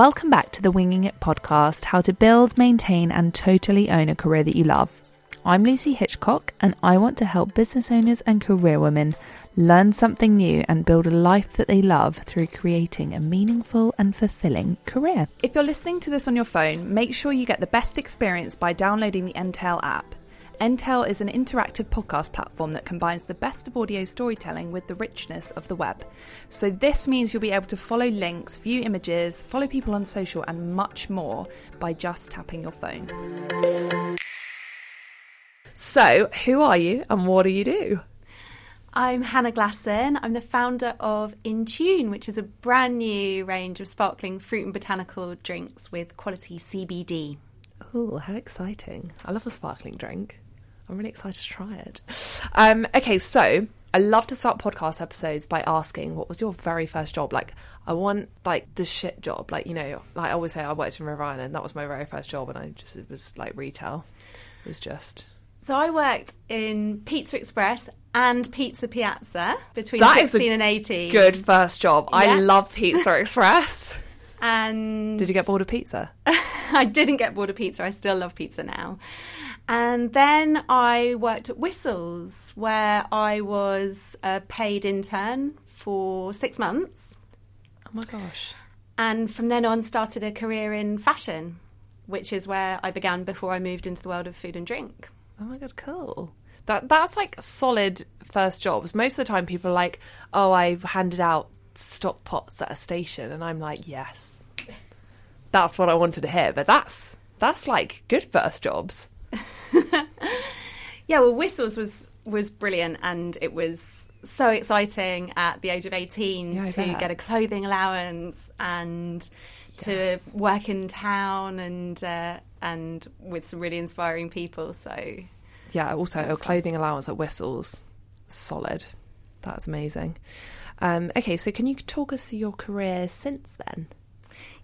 Welcome back to the Winging It podcast how to build, maintain, and totally own a career that you love. I'm Lucy Hitchcock, and I want to help business owners and career women learn something new and build a life that they love through creating a meaningful and fulfilling career. If you're listening to this on your phone, make sure you get the best experience by downloading the Entale app. Entale is an interactive podcast platform that combines the best of audio storytelling with the richness of the web. So, this means you'll be able to follow links, view images, follow people on social, and much more by just tapping your phone. So, who are you and what do you do? I'm Hannah Glasson. I'm the founder of Intune, which is a brand new range of sparkling fruit and botanical drinks with quality CBD. Oh, how exciting! I love a sparkling drink. I'm really excited to try it. Um, okay, so I love to start podcast episodes by asking, what was your very first job? Like, I want like the shit job. Like, you know, like I always say, I worked in River Island. That was my very first job, and I just it was like retail. It was just. So I worked in Pizza Express and Pizza Piazza between That is a 16 and 18. Good first job. I love Pizza Express. And Did you get bored of pizza? I didn't get bored of pizza. I still love pizza now. And then I worked at Whistles, where I was a paid intern for six months. Oh my gosh. And from then on, started a career in fashion, which is where I began before I moved into the world of food and drink. Oh my god, cool. That that's like solid first jobs. Most of the time, people are like, "Oh, I've handed out stock pots at a station," and I'm like, "Yes, that's what I wanted to hear." But that's that's like good first jobs. Yeah, well, Whistles was was brilliant, and it was so exciting at the age of eighteen Yeah, to get a clothing allowance and to Yes. work in town and uh, and with some really inspiring people. So Yeah. Also, a clothing allowance at Whistles, solid. That's amazing. Um, okay, so can you talk us through your career since then?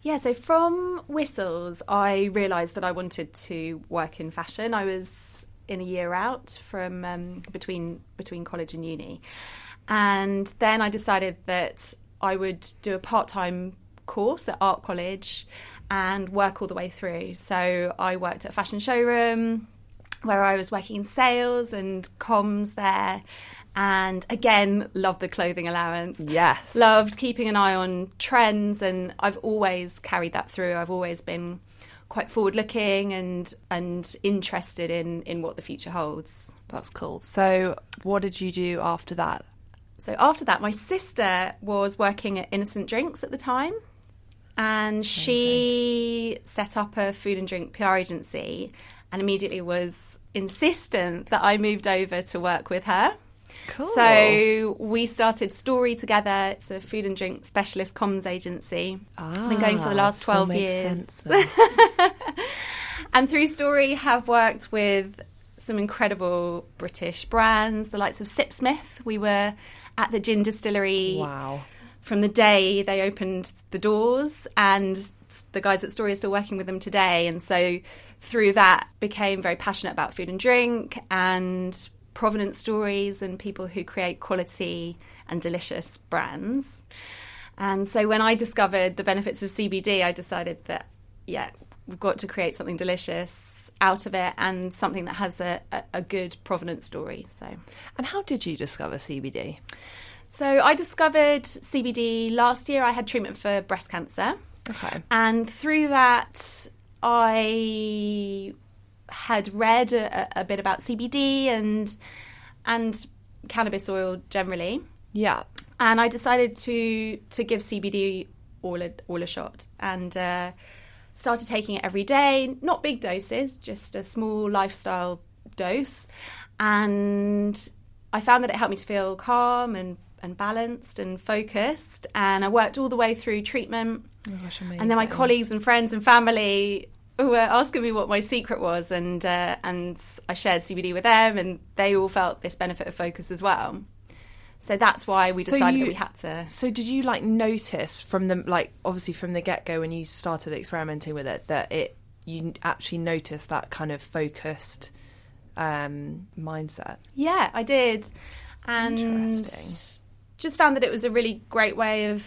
Yeah, so from Whistles, I realised that I wanted to work in fashion. I was in a year out from um, between between college and uni, and then I decided that I would do a part time course at art college and work all the way through. So I worked at a fashion showroom where I was working in sales and comms there. And again, loved the clothing allowance Yes. loved keeping an eye on trends and I've always carried that through. I've always been quite forward looking and and interested in in what the future holds. That's cool. So, what did you do after that? So after that my sister was working at Innocent Drinks at the time and she set up a food and drink PR agency and immediately was insistent that I moved over to work with her. Cool. So we started Story together. It's a food and drink specialist comms agency. ah, been going for the last 12 makes years. And through Story, have worked with some incredible British brands, the likes of Sipsmith. We were at the gin distillery wow. from the day they opened the doors, and the guys at Story are still working with them today. And so through that, became very passionate about food and drink and provenance stories and people who create quality and delicious brands. And so when I discovered the benefits of CBD, I decided that, yeah, we've got to create something delicious out of it and something that has a, a, a good provenance story. So. And how did you discover CBD? So I discovered CBD last year. I had treatment for breast cancer, Okay. and through that, I had read a, a bit about CBD and and cannabis oil generally, Yeah. and I decided to to give CBD all a all a shot and. Uh, started taking it every day, not big doses, just a small lifestyle dose. And I found that it helped me to feel calm and, and balanced and focused. And I worked all the way through treatment. Oh gosh, amazing. And then my colleagues and friends and family were asking me what my secret was, and uh, and I shared CBD with them, and they all felt this benefit of focus as well. So that's why we So decided you- that we had to. So did you like notice from the like obviously from the get go when you started experimenting with it that it you actually noticed that kind of focused um mindset? Yeah, I did. And Interesting. just found that it was a really great way of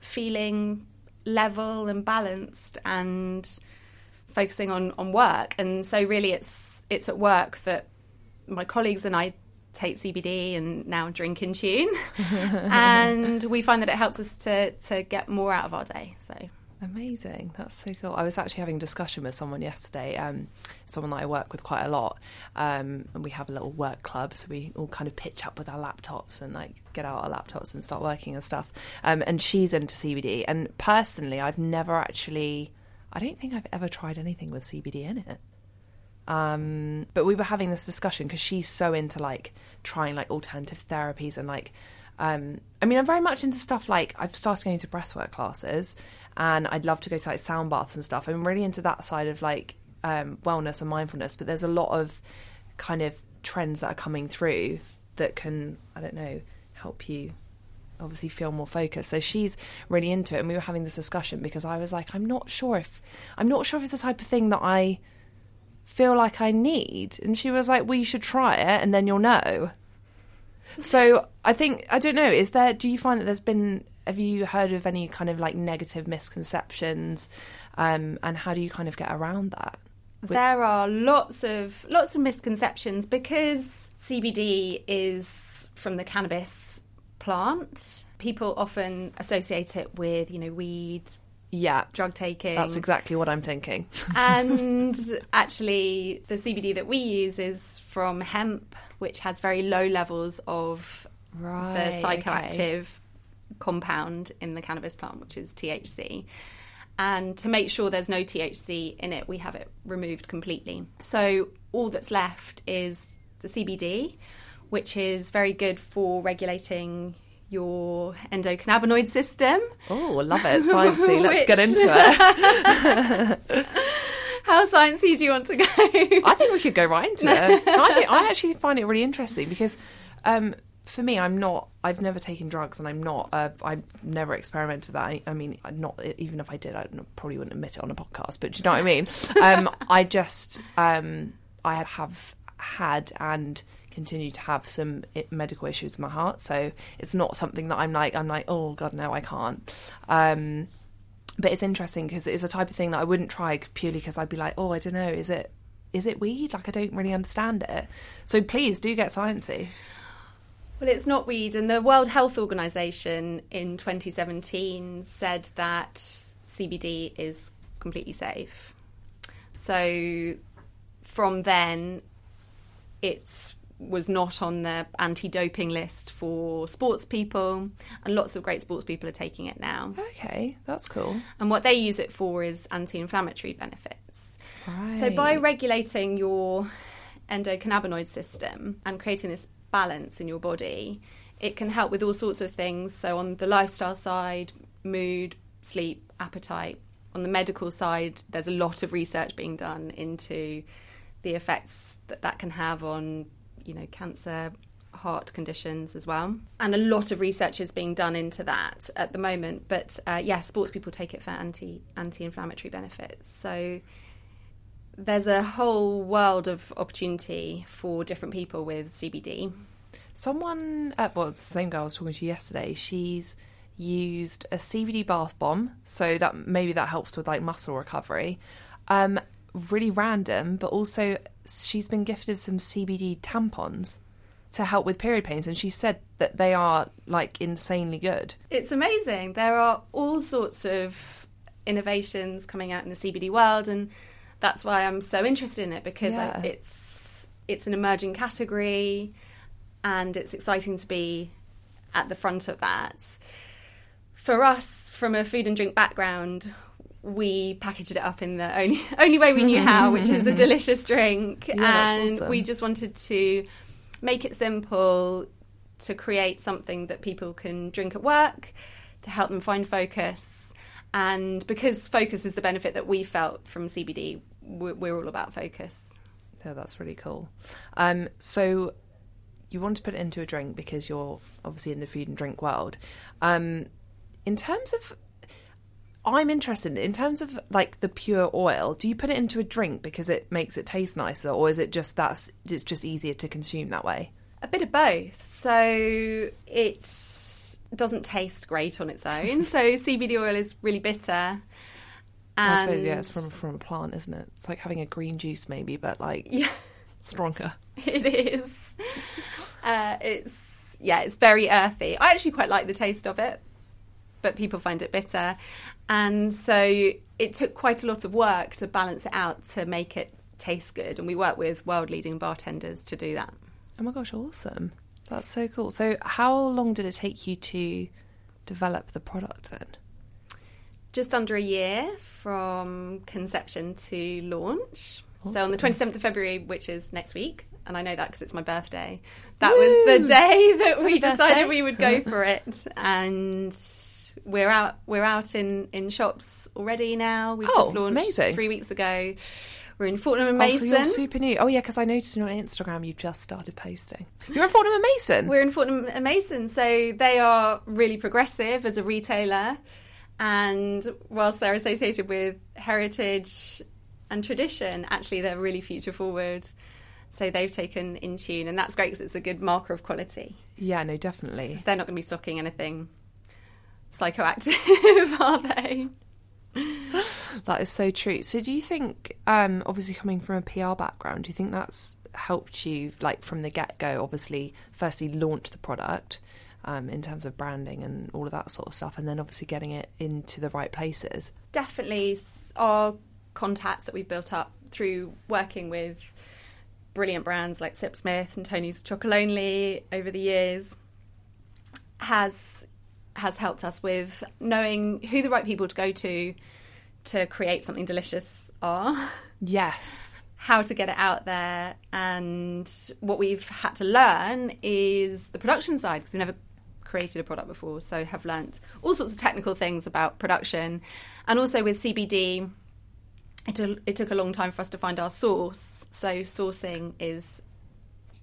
feeling level and balanced and focusing on, on work. And so really it's it's at work that my colleagues and I take CBD and now drink Intune. and we find that it helps us to to get more out of our day. So Amazing. That's so cool. I was actually having a discussion with someone yesterday, um, someone that I work with quite a lot. Um, and we have a little work club, so we all kind of pitch up with our laptops and like get out our laptops and start working and stuff. Um, and she's into CBD. And personally, I've never actually, I don't think I've ever tried anything with CBD in it. Um, but we were having this discussion because she's so into like trying like alternative therapies and like um, I mean, I'm very much into stuff like I've started going to breathwork classes, and I'd love to go to like sound baths and stuff. I'm really into that side of like um, wellness and mindfulness, but there's a lot of kind of trends that are coming through that can, I don't know, help you obviously feel more focused. So she's really into it, and we were having this discussion because I was like, I'm not sure if I'm not sure if it's the type of thing that I feel like I need, and she was like, Well, you should try it, and then you'll know. So I think I don't know. Is there? Do you find that there's been? Have you heard of any kind of like negative misconceptions? Um, and how do you kind of get around that? There are lots of lots of misconceptions because CBD is from the cannabis plant. People often associate it with, you know, weed, Yeah, drug taking. that's exactly what I'm thinking. and actually, the CBD that we use is from hemp, which has very low levels of right. the psychoactive compound in the cannabis plant, which is THC. And to make sure there's no THC in it, we have it removed completely. So all that's left is the CBD, which is very good for regulating your endocannabinoid system. Oh, love it. Sciencey. Let's Which- get into it. How sciencey do you want to go? I think we could go right into it. No, I think I actually find it really interesting because um, for me, I'm not. I've never taken drugs, and I'm not. Uh, I've never experimented with that. I, I mean, not even if I did, I probably wouldn't admit it on a podcast. But do you know what I mean? Um, I just, um, I have had and continue to have some medical issues with my heart, so it's not something that I'm like. I'm like, oh god, no, I can't. Um, but it's interesting because it's a type of thing that I wouldn't try purely because I'd be like, oh, I don't know, is it is it weed? Like I don't really understand it. So please do get sciencey. Well, it's not weed, and the World Health Organization in 2017 said that CBD is completely safe. So from then, it was not on the anti-doping list for sports people, and lots of great sports people are taking it now. Okay, that's cool. And what they use it for is anti-inflammatory benefits. Right. So by regulating your endocannabinoid system and creating this balance in your body, it can help with all sorts of things. So on the lifestyle side, mood, sleep, appetite. On the medical side, there's a lot of research being done into the effects that that can have on, you know, cancer, heart conditions as well. And a lot of research is being done into that at the moment. But uh, yeah, sports people take it for anti anti-inflammatory benefits. So there's a whole world of opportunity for different people with CBD. Someone, uh, well, the same girl I was talking to yesterday. She's used a CBD bath bomb, so that maybe that helps with like muscle recovery. Um, really random, but also she's been gifted some CBD tampons to help with period pains, and she said that they are like insanely good. It's amazing. There are all sorts of innovations coming out in the CBD world, and that's why I'm so interested in it because I, it's it's an emerging category, and it's exciting to be at the front of that. For us, from a food and drink background, we packaged it up in the only only way we knew how, which is a delicious drink, Yeah, and awesome. we just wanted to make it simple to create something that people can drink at work to help them find focus. And because focus is the benefit that we felt from CBD, we're, we're all about focus. Yeah, that's really cool. Um, so you want to put it into a drink because you're obviously in the food and drink world. Um, in terms of, I'm interested in terms of like the pure oil. Do you put it into a drink because it makes it taste nicer, or is it just that's it's just easier to consume that way? A bit of both. So it doesn't taste great on its own. so CBD oil is really bitter. I suppose, yeah, it's from from a plant, isn't it? It's like having a green juice, maybe, but like yeah, stronger. it is. Uh, it's yeah, it's very earthy. I actually quite like the taste of it, but people find it bitter, and so it took quite a lot of work to balance it out to make it taste good. And we work with world leading bartenders to do that. Oh my gosh, awesome! That's so cool. So, how long did it take you to develop the product then? just under a year from conception to launch. So on the 27th of February, which is next week, and I know that because it's my birthday, that was the day that we Happy decided birthday. we would go for it. And we're out we're out in, in shops already now. We've Oh, just launched amazing. three weeks ago. We're in Fortnum and Oh, Mason. so you're super new. Oh yeah, because I noticed on Instagram you just started posting. You're in Fortnum and Mason. We're in Fortnum and Mason, so they are really progressive as a retailer. And whilst they're associated with heritage and tradition, actually they're really future forward. So they've taken Intune, and that's great because it's a good marker of quality. yeah, no, definitely. they're not going to be stocking anything psychoactive, are they? That is so true. So, do you think, um, obviously coming from a PR background, do you think that's helped you, like from the get go? Obviously, firstly launch the product um, in terms of branding and all of that sort of stuff, and then obviously getting it into the right places. definitely our contacts that we've built up through working with brilliant brands like Sipsmith and Tony's Chocolonely over the years has has helped us with knowing who the right people to go to to create something delicious are. Yes. how to get it out there. And what we've had to learn is the production side because we've never created a product before so have learnt all sorts of technical things about production. And also with CBD it took, it took a long time for us to find our source. So sourcing is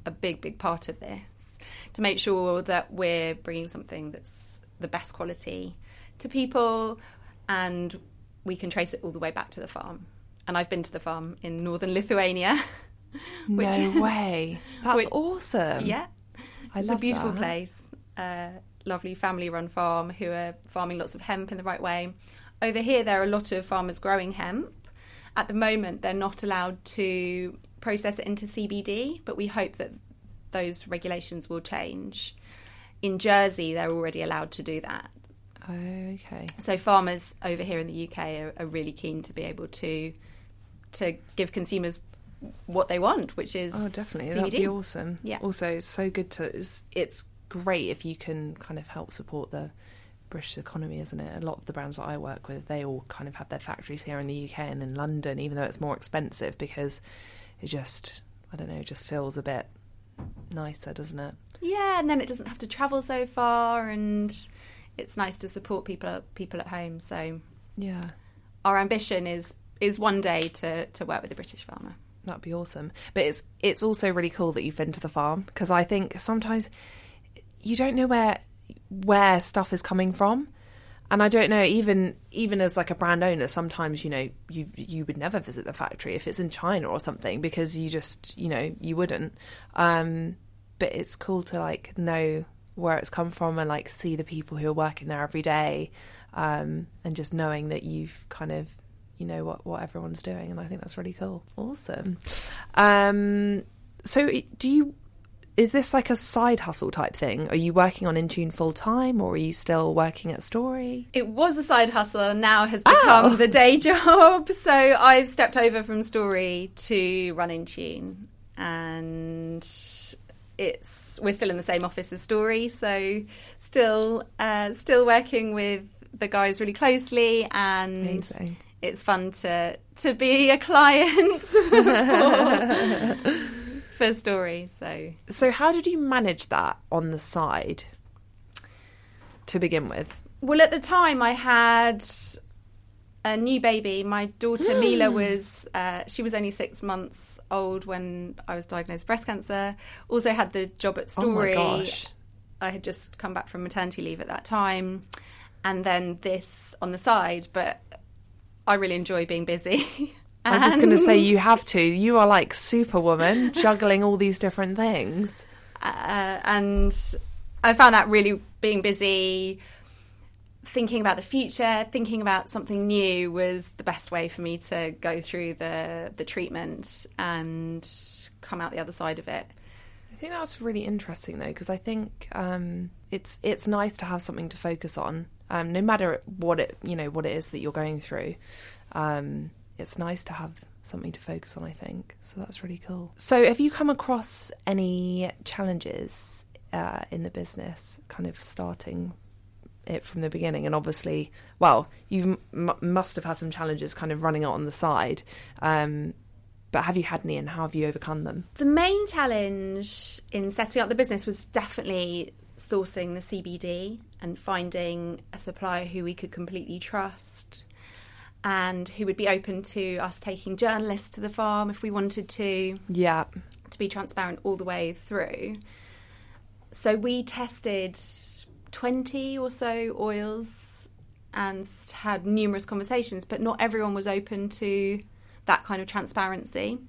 a big big part of this to make sure that we're bringing something that's the best quality to people and we can trace it all the way back to the farm and I've been to the farm in northern Lithuania Which- no way. That's Which- awesome. yeah I it's a beautiful that. place. A lovely family run farm who are farming lots of hemp in the right way. Over here, there are a lot of farmers growing hemp. At the moment, they're not allowed to process it into CBD, but we hope that those regulations will change. In Jersey, they're already allowed to do that. Oh, okay. So farmers over here in the UK are, are really keen to be able to to give consumers what they want, which is Oh, definitely. CBD. That'd be awesome. Yeah. Also, it's so good to. It's, it's great if you can kind of help support the British economy, isn't it? A lot of the brands that I work with, they all kind of have their factories here in the UK and in London, even though it's more expensive because it just, I don't know, it just feels a bit nicer, doesn't it? Yeah, and then it doesn't have to travel so far, and it's nice to support people people at home. So Yeah. our ambition is is one day to to work with a British farmer. That'd be awesome. But it's it's also really cool that you've been to the farm because I think sometimes you don't know where where stuff is coming from. And I don't know even even as like a brand owner sometimes you know you you would never visit the factory if it's in China or something because you just you know you wouldn't. Um but it's cool to like know where it's come from and like see the people who are working there every day um and just knowing that you've kind of you know what what everyone's doing and I think that's really cool. Awesome. Um so do you is this like a side hustle type thing are you working on Intune full time or are you still working at Story It was a side hustle, now has become Oh. the day job. So I've stepped over from Story to Run Intune, and it's we're still in the same office as Story, so still uh, still working with the guys really closely and amazing it's fun to to be a client for, for story. So So how did you manage that on the side to begin with? well, at the time I had a new baby. My daughter Hmm. Mila was uh, she was only six months old when I was diagnosed with breast cancer. Also had the job at Oh my Story. gosh. I had just come back from maternity leave at that time, and then this on the side. But I really enjoy being busy. I was going to say you have to. You are like superwoman juggling all these different things. uh, and I found that really being busy, thinking about the future, thinking about something new was the best way for me to go through the the treatment and come out the other side of it. I think that's really interesting though, because I think um, it's it's nice to have something to focus on, um, no matter what it you know what it is that you're going through. Um, it's nice to have something to focus on. I think so. That's really cool. So, have you come across any challenges uh, in the business, kind of starting it from the beginning? And obviously, well, you m- must have had some challenges, kind of running it on the side. Um, but have you had any, and how have you overcome them? The main challenge in setting up the business was definitely sourcing the CBD and finding a supplier who we could completely trust and who would be open to us taking journalists to the farm if we wanted to. Yeah. To be transparent all the way through. So we tested 20 or so oils and had numerous conversations, but not everyone was open to that kind of transparency.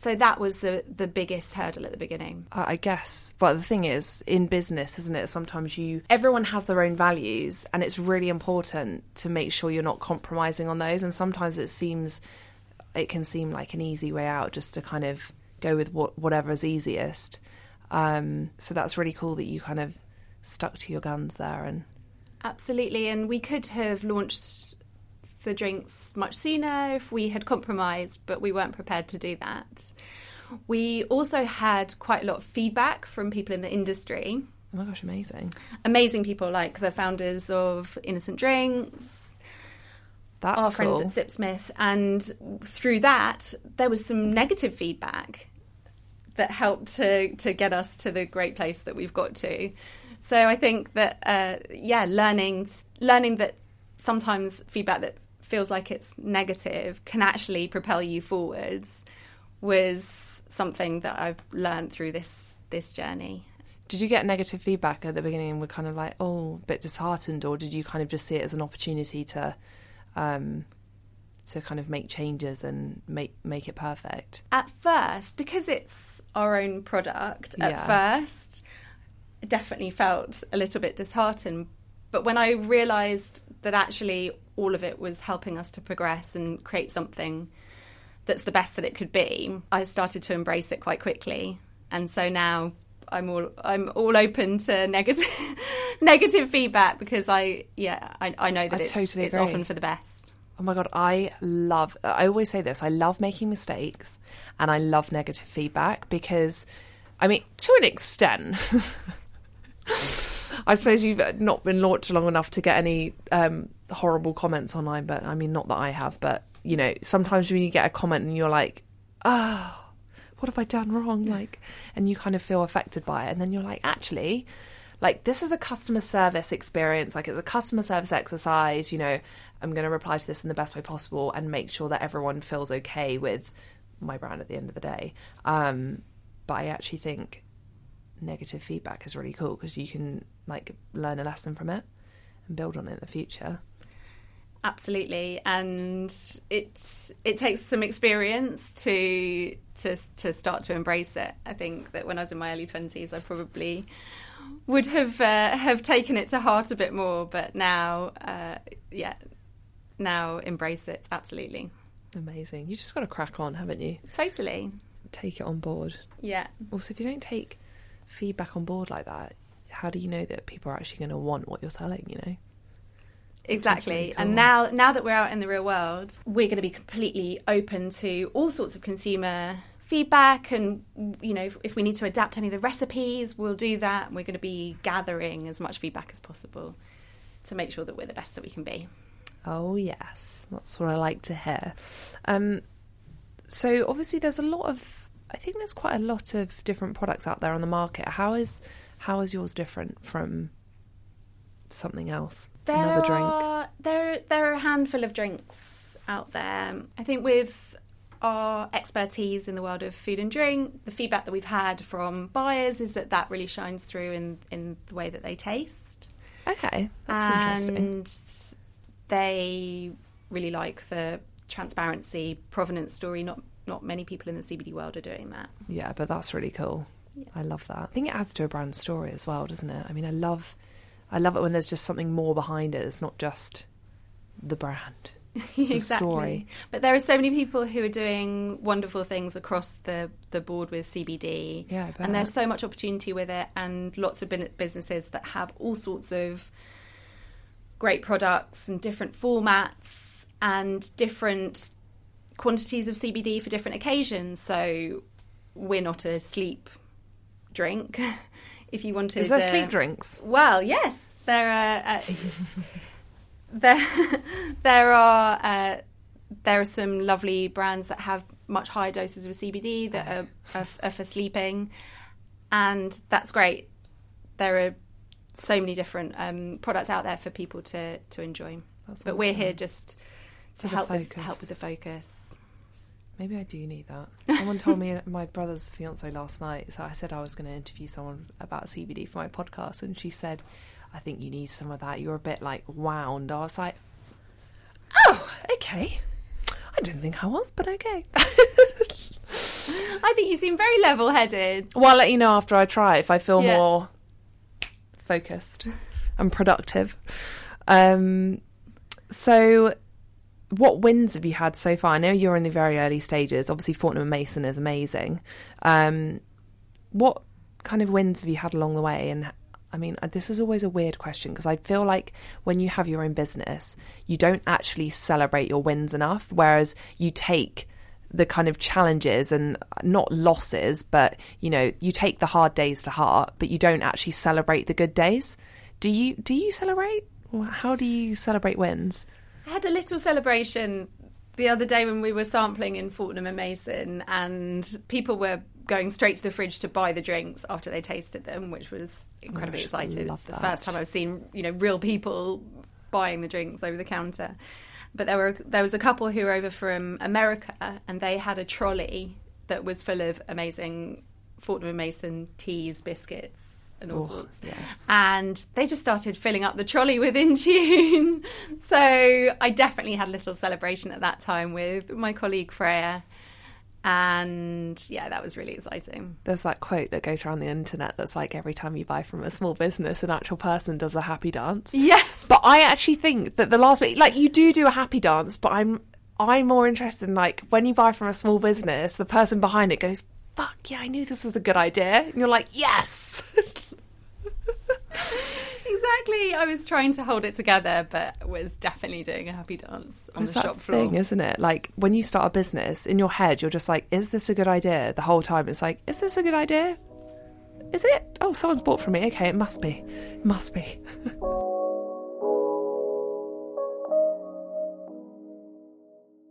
So that was the, the biggest hurdle at the beginning. I guess. But the thing is, in business, isn't it? Sometimes you, everyone has their own values, and it's really important to make sure you're not compromising on those. And sometimes it seems, it can seem like an easy way out just to kind of go with what, whatever's easiest. Um, so that's really cool that you kind of stuck to your guns there and. Absolutely. And we could have launched the drinks much sooner if we had compromised, but we weren't prepared to do that. We also had quite a lot of feedback from people in the industry. Oh my gosh, amazing. Amazing people like the founders of Innocent Drinks, That's our cool. friends at Sipsmith. And through that, there was some negative feedback that helped to, to get us to the great place that we've got to. So I think that, uh, yeah, learning, learning that sometimes feedback that feels like it's negative can actually propel you forwards was something that I've learned through this this journey. Did you get negative feedback at the beginning and were kind of like, oh, a bit disheartened, or did you kind of just see it as an opportunity to, um, to kind of make changes and make make it perfect? At first, because it's our own product, at first, I definitely felt a little bit disheartened. But when I realised that actually all of it was helping us to progress and create something that's the best that it could be, I started to embrace it quite quickly. And so now I'm all I'm all open to negative negative feedback because I yeah I, I know that I it's, totally it's often for the best. Oh my god, I love. I always say this. I love making mistakes, and I love negative feedback because, I mean, to an extent. I suppose you've not been launched long enough to get any um, horrible comments online, but I mean, not that I have, but you know, sometimes when you get a comment and you're like, oh, what have I done wrong? Like, and you kind of feel affected by it, and then you're like, actually, like this is a customer service experience, like it's a customer service exercise. You know, I'm going to reply to this in the best way possible and make sure that everyone feels okay with my brand at the end of the day. Um, but I actually think negative feedback is really cool because you can like learn a lesson from it and build on it in the future. Absolutely, and it it takes some experience to to to start to embrace it. I think that when I was in my early twenties, I probably would have uh, have taken it to heart a bit more, but now, uh, yeah, now embrace it absolutely, Amazing. You just got to crack on, haven't you? totally, Take it on board. yeah. Also, if you don't take feedback on board like that, how do you know that people are actually going to want what you're selling? You know. Exactly. really And now now that we're out in the real world, we're going to be completely open to all sorts of consumer feedback and you know if, if we need to adapt any of the recipes, we'll do that. We're going to be gathering as much feedback as possible to make sure that we're the best that we can be. Oh yes, that's what I like to hear. Um, so obviously, there's a lot of. I think there's quite a lot of different products out there on the market. How is how is yours different from something else? There Another drink. are there there are a handful of drinks out there. I think with our expertise in the world of food and drink, the feedback that we've had from buyers is that that really shines through in in the way that they taste. Okay, that's interesting. and they really like the transparency provenance story. Not not many people in the CBD world are doing that. Yeah, but that's really cool. I love that. I think it adds to a brand story as well, doesn't it? I mean, I love, I love it when there's just something more behind it. It's not just the brand. It's a story. But there are so many people who are doing wonderful things across the, the board with CBD. Yeah, I bet. and there's so much opportunity with it, and lots of businesses that have all sorts of great products and different formats and different quantities of CBD for different occasions. So we're not a sleep drink. if you wanted, Is there uh, sleep drinks? well, yes, there are. Uh, there, there are. Uh, there are some lovely brands that have much higher doses of CBD that are, are, are for sleeping, and that's great. There are so many different um, products out there for people to to enjoy. That's but we're here just For to help with, help with the focus. Maybe I do need that. Someone told me my brother's fiance last night. So I said I was going to interview someone about CBD for my podcast, and she said, "I think you need some of that. You're a bit like wound." I was like, "Oh, okay. I didn't think I was, but okay." I think you seem very level-headed. well, I'll let you know after I try if I feel Yeah. more focused and productive. Um, so, what wins have you had so far? I know you're in the very early stages. Obviously, Fortnum and Mason is amazing. Um, what kind of wins have you had along the way? And I mean, uh, this is always a weird question because I feel like when you have your own business, you don't actually celebrate your wins enough, whereas you take the kind of challenges and not losses, but you know, you take the hard days to heart, but you don't actually celebrate the good days. Do you? Do you celebrate? How do you celebrate wins? I had a little celebration the other day when we were sampling in Fortnum and Mason, and people were going straight to the fridge to buy the drinks after they tasted them, which was incredibly Gosh, exciting. It's the first time I've seen you know real people buying the drinks over the counter. But there were there was a couple who were over from America, and they had a trolley that was full of amazing Fortnum and Mason teas, biscuits, and all Oh, sorts yes. and they just started filling up the trolley with Intune. so I definitely had a little celebration at that time with my colleague Freya, and yeah, that was really exciting. There's that quote that goes around the internet that's like every time you buy from a small business, an actual person does a happy dance. Yes, But I actually think that the last bit, like you do do a happy dance, but I'm I'm more interested in like when you buy from a small business, the person behind it goes, "Fuck yeah, I knew this was a good idea," and you're like, "Yes." exactly. I was trying to hold it together, but was definitely doing a happy dance on It's the shop floor. thing, isn't it? Like when you start a business, in your head, you're just like, "Is this a good idea?" The whole time, it's like, "Is this a good idea? Is it? Oh, someone's bought from me. Okay, it must be. It must be."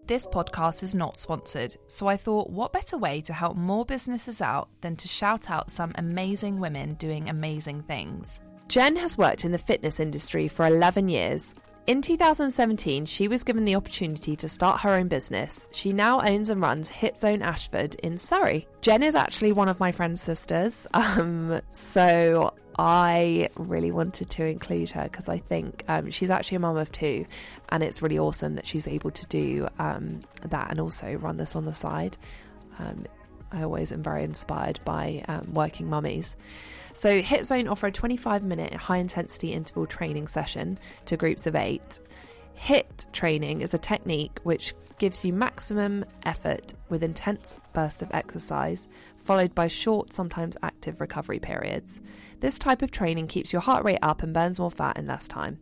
This podcast is not sponsored, so I thought what better way to help more businesses out than to shout out some amazing women doing amazing things. Jen has worked in the fitness industry for 11 years. In 2017, she was given the opportunity to start her own business. She now owns and runs Hit Zone Ashford in Surrey. Jen is actually one of my friend's sisters, um, so I really wanted to include her because I think um, she's actually a mum of two, and it's really awesome that she's able to do um, that and also run this on the side. Um, I always am very inspired by um, working mummies. So, Hit Zone offer a 25 minute high intensity interval training session to groups of eight. HIT training is a technique which gives you maximum effort with intense bursts of exercise, followed by short, sometimes active recovery periods. This type of training keeps your heart rate up and burns more fat in less time.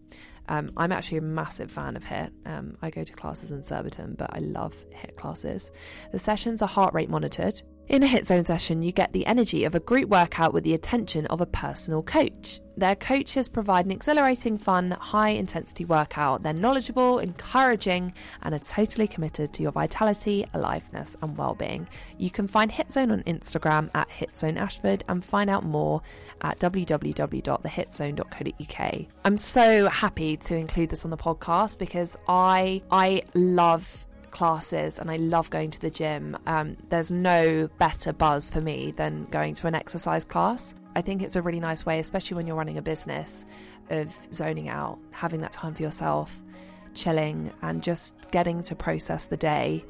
Um, I'm actually a massive fan of HIT. Um, I go to classes in Surbiton, but I love HIT classes. The sessions are heart rate monitored. In a HIT zone session, you get the energy of a group workout with the attention of a personal coach. Their coaches provide an exhilarating, fun, high intensity workout. They're knowledgeable, encouraging, and are totally committed to your vitality, aliveness, and well being. You can find HIT Zone on Instagram at HitZone Ashford and find out more at www.thehitzone.co.uk. I'm so happy to include this on the podcast because I I love classes and I love going to the gym. Um, there's no better buzz for me than going to an exercise class. I think it's a really nice way, especially when you're running a business, of zoning out, having that time for yourself, chilling, and just getting to process the day,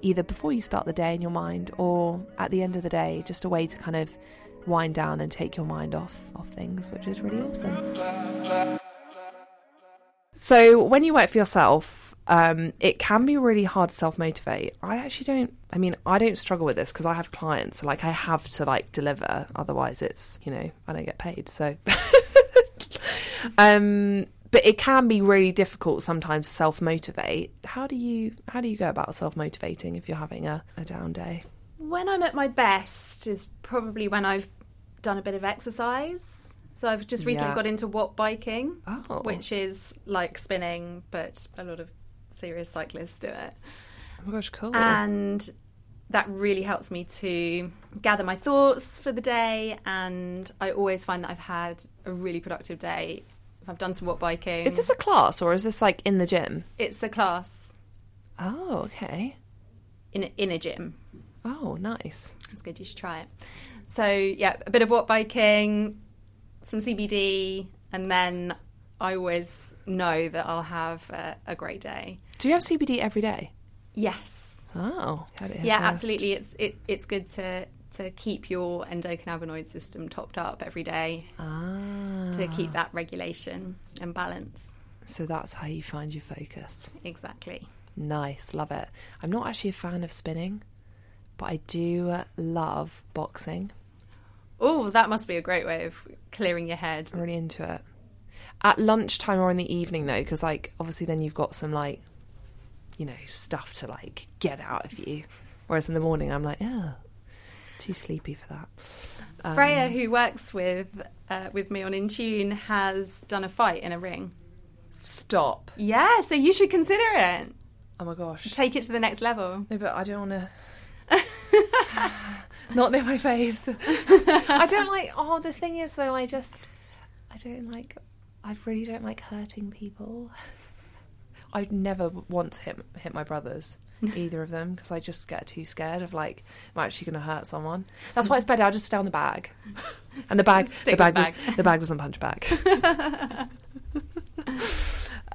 either before you start the day in your mind or at the end of the day, just a way to kind of wind down and take your mind off off things, which is really awesome. So when you work for yourself, um, it can be really hard to self motivate. I actually don't. I mean, I don't struggle with this because I have clients. So like, I have to like deliver. Otherwise, it's you know I don't get paid. So, um, but it can be really difficult sometimes to self motivate. How do you how do you go about self motivating if you're having a, a down day? When I'm at my best is probably when I've done a bit of exercise. So I've just recently Yeah. got into watt biking, Oh. which is like spinning, but a lot of serious cyclists do it. Oh my gosh, cool. and that really helps me to gather my thoughts for the day and i always find that i've had a really productive day if i've done some watt biking is this a class or is this like in the gym? it's a class Oh, okay. in a, in a gym Oh, nice. That's good you should try it so yeah a bit of watt biking some cbd and then i always know that i'll have a, a great day Do you have CBD every day? yes Oh, heard it here yeah absolutely it's it, it's good to to keep your endocannabinoid system topped up every day Ah, to keep that regulation and balance so that's how you find your focus. exactly Nice, love it. I'm not actually a fan of spinning, but I do love boxing. oh that must be a great way of clearing your head I'm really into it. At lunchtime or in the evening though, because like obviously then you've got some like, you know, stuff to like get out of you. Whereas in the morning I'm like, oh, too sleepy for that. Um, freya who works with uh, with me on Intune has done a fight in a ring Stop. yeah so you should consider it Oh my gosh. take it to the next level No, but I don't want to. Not near my face. I don't like. Oh, the thing is, though, I just. I don't like. I really don't like hurting people. I'd never want to hit, hit my brothers, either of them, because I just get too scared of like, am I actually going to hurt someone? That's why it's better. I'll just stay on the bag, and the bag, the bag, the the bag doesn't punch back.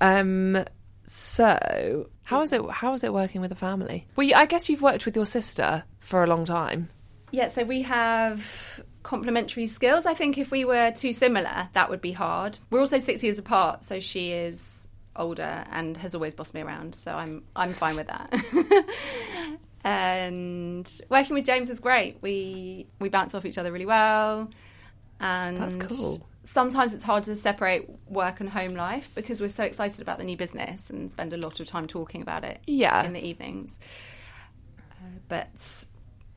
um. So, how is it? How is it working with a family? Well, you, I guess you've worked with your sister for a long time. Yeah, so we have complementary skills. I think if we were too similar, that would be hard. We're also six years apart, so she is older and has always bossed me around, so I'm I'm fine with that. and working with James is great. We we bounce off each other really well, and That's cool. Sometimes it's hard to separate work and home life because we're so excited about the new business and spend a lot of time talking about it Yeah. in the evenings. Uh, but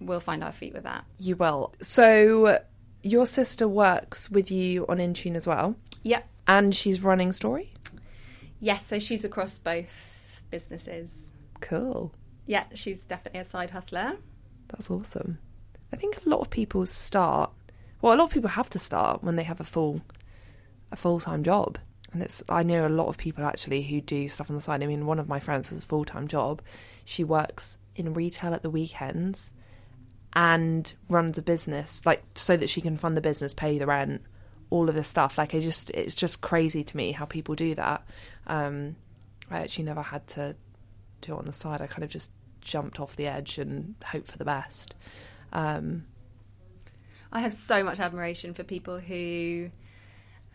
we'll find our feet with that. You will. So, your sister works with you on Intune as well, Yep. and she's running Story. Yes, so she's across both businesses. Cool. Yeah, she's definitely a side hustler. That's awesome. I think a lot of people start. Well, a lot of people have to start when they have a full, a full time job, and it's. I know a lot of people actually who do stuff on the side. I mean, one of my friends has a full time job. She works in retail at the weekends, and runs a business like so that she can fund the business, pay the rent, all of this stuff. Like, I just, it's just crazy to me how people do that. Um, I actually never had to do it on the side. I kind of just jumped off the edge and hoped for the best. Um, I have so much admiration for people who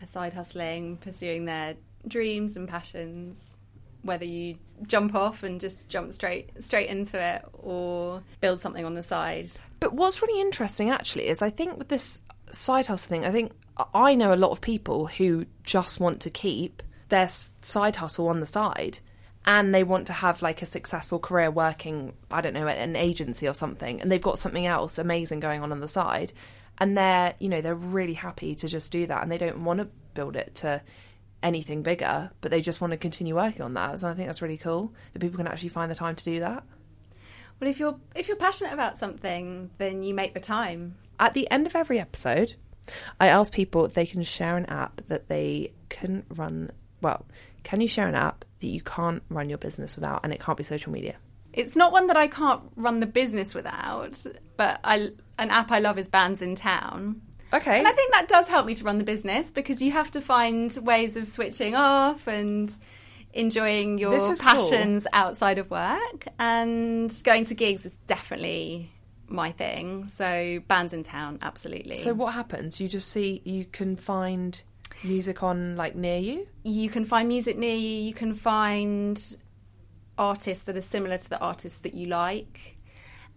are side hustling, pursuing their dreams and passions. Whether you jump off and just jump straight straight into it, or build something on the side. but what's really interesting actually is I think with this side hustle thing, I think I know a lot of people who just want to keep their side hustle on the side and they want to have like a successful career working, I don't know, at an agency or something, and they've got something else amazing going on on the side. And they're, you know, they're really happy to just do that and they don't want to build it to anything bigger, but they just want to continue working on that. So I think that's really cool that people can actually find the time to do that. Well, if you're if you're passionate about something, then you make the time. At the end of every episode, I ask people if they can share an app that they couldn't run. Well, can you share an app that you can't run your business without, and it can't be social media? It's not one that I can't run the business without, but I an app I love is Bandsintown. Okay. And I think that does help me to run the business because you have to find ways of switching off and enjoying your is cool. passions outside of work. And going to gigs is definitely my thing. So Bandsintown, absolutely. So what happens? You just see you can find music on like near you. you can find music near you. You can find artists that are similar to the artists that you like.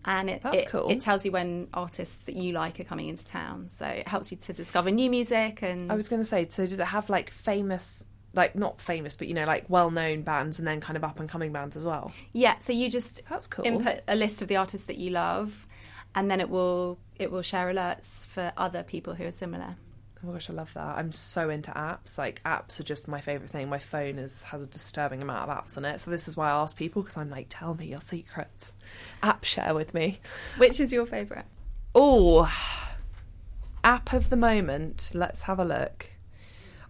And it, That's it, cool. it tells you when artists that you like are coming into town. So it helps you to discover new music and I was going to say, so does it have like famous, like not famous, but you know, like well-known bands and then kind of up-and-coming bands as well? yeah. So you just That's cool. input a list of the artists that you love, and then it will it will share alerts for other people who are similar. Oh my gosh, I love that. I'm so into apps. Like apps are just my favorite thing. My phone is has a disturbing amount of apps on it, so this is why I ask people because I'm like, tell me your secrets. App share with me. Which is your favourite? Oh, app of the moment. Let's have a look.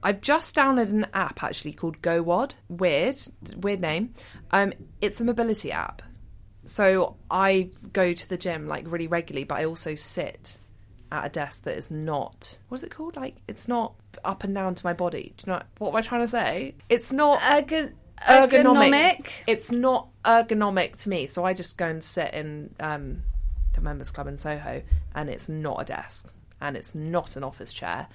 I've just downloaded an app actually called GOWOD. Weird, weird name. Um, it's a mobility app. So I go to the gym like really regularly, but I also sit at a desk that is not what's it called? Like it's not up and down to my body. Do you know what am I trying to say? It's not Ergon- ergonomic. ergonomic. It's not ergonomic to me, so I just go and sit in um, the members club in Soho, and it's not a desk, and it's not an office chair,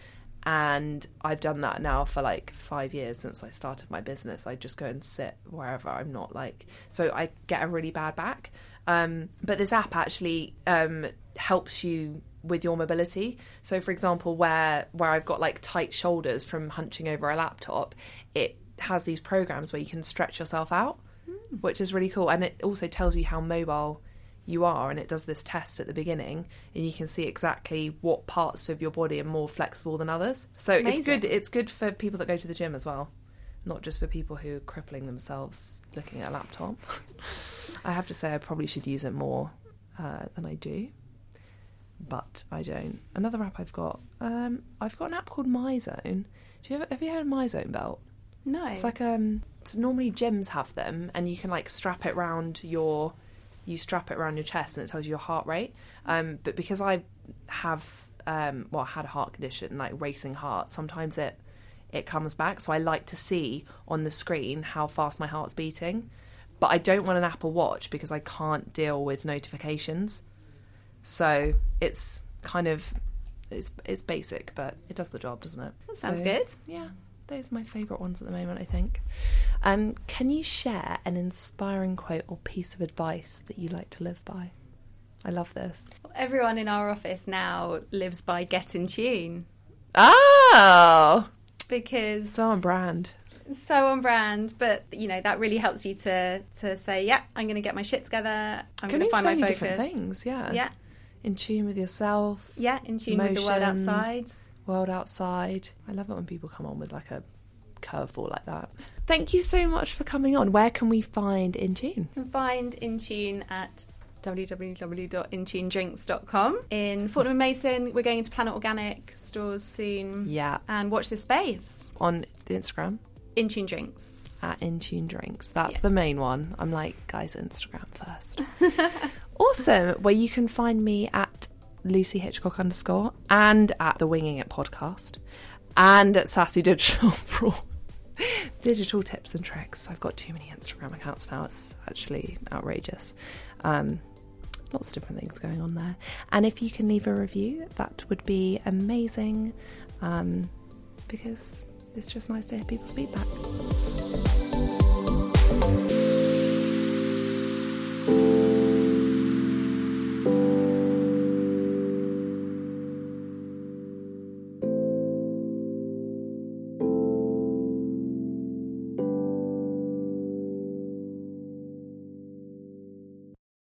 and I've done that now for like five years since I started my business. I just go and sit wherever I'm not like, so I get a really bad back. Um, but this app actually um, helps you with your mobility. So, for example, where where I've got like tight shoulders from hunching over a laptop, it has these programs where you can stretch yourself out, which is really cool. And it also tells you how mobile you are, and it does this test at the beginning, and you can see exactly what parts of your body are more flexible than others. So it's good. It's good for people that go to the gym as well, not just for people who are crippling themselves looking at a laptop. I have to say, I probably should use it more uh, than I do, but I don't. Another app I've got, um, I've got an app called MyZone. Do you ever, have you heard of MyZone belt? No. It's like um, it's normally gyms have them, and you can like strap it round your, you strap it around your chest, and it tells you your heart rate. Um, but because I have, um, well, I had a heart condition, like racing heart, sometimes it it comes back. So I like to see on the screen how fast my heart's beating. But I don't want an Apple Watch because I can't deal with notifications. So it's kind of it's it's basic, but it does the job, doesn't it? That sounds So, good. Yeah, those are my favourite ones at the moment. I think. Um, can you share an inspiring quote or piece of advice that you like to live by? I love this. Everyone in our office now lives by get in tune Oh, because so on brand. so on brand. But you know that really helps you to to say, yeah, I'm going to get my shit together. I'm going to find so my many focus. different things. Yeah. Yeah, In tune with yourself. yeah, in tune with the world outside. World outside. I love it when people come on with like a curveball like that. Thank you so much for coming on. Where can we find Intune? You can find Intune at www.intunedrinks.com. In Fortnum and Mason, we're going into Planet Organic stores soon. Yeah. And watch this space. On the Instagram Intune Drinks. at Intune Drinks. That's Yeah. the main one. I'm like, guys, Instagram first. awesome. Where you can find me at Lucy Hitchcock underscore and at the Winging It podcast and at Sassy Digital digital tips and tricks. I've got too many Instagram accounts now. It's actually outrageous. Um, lots of different things going on there. And if you can leave a review, that would be amazing um, because it's just nice to hear people's feedback.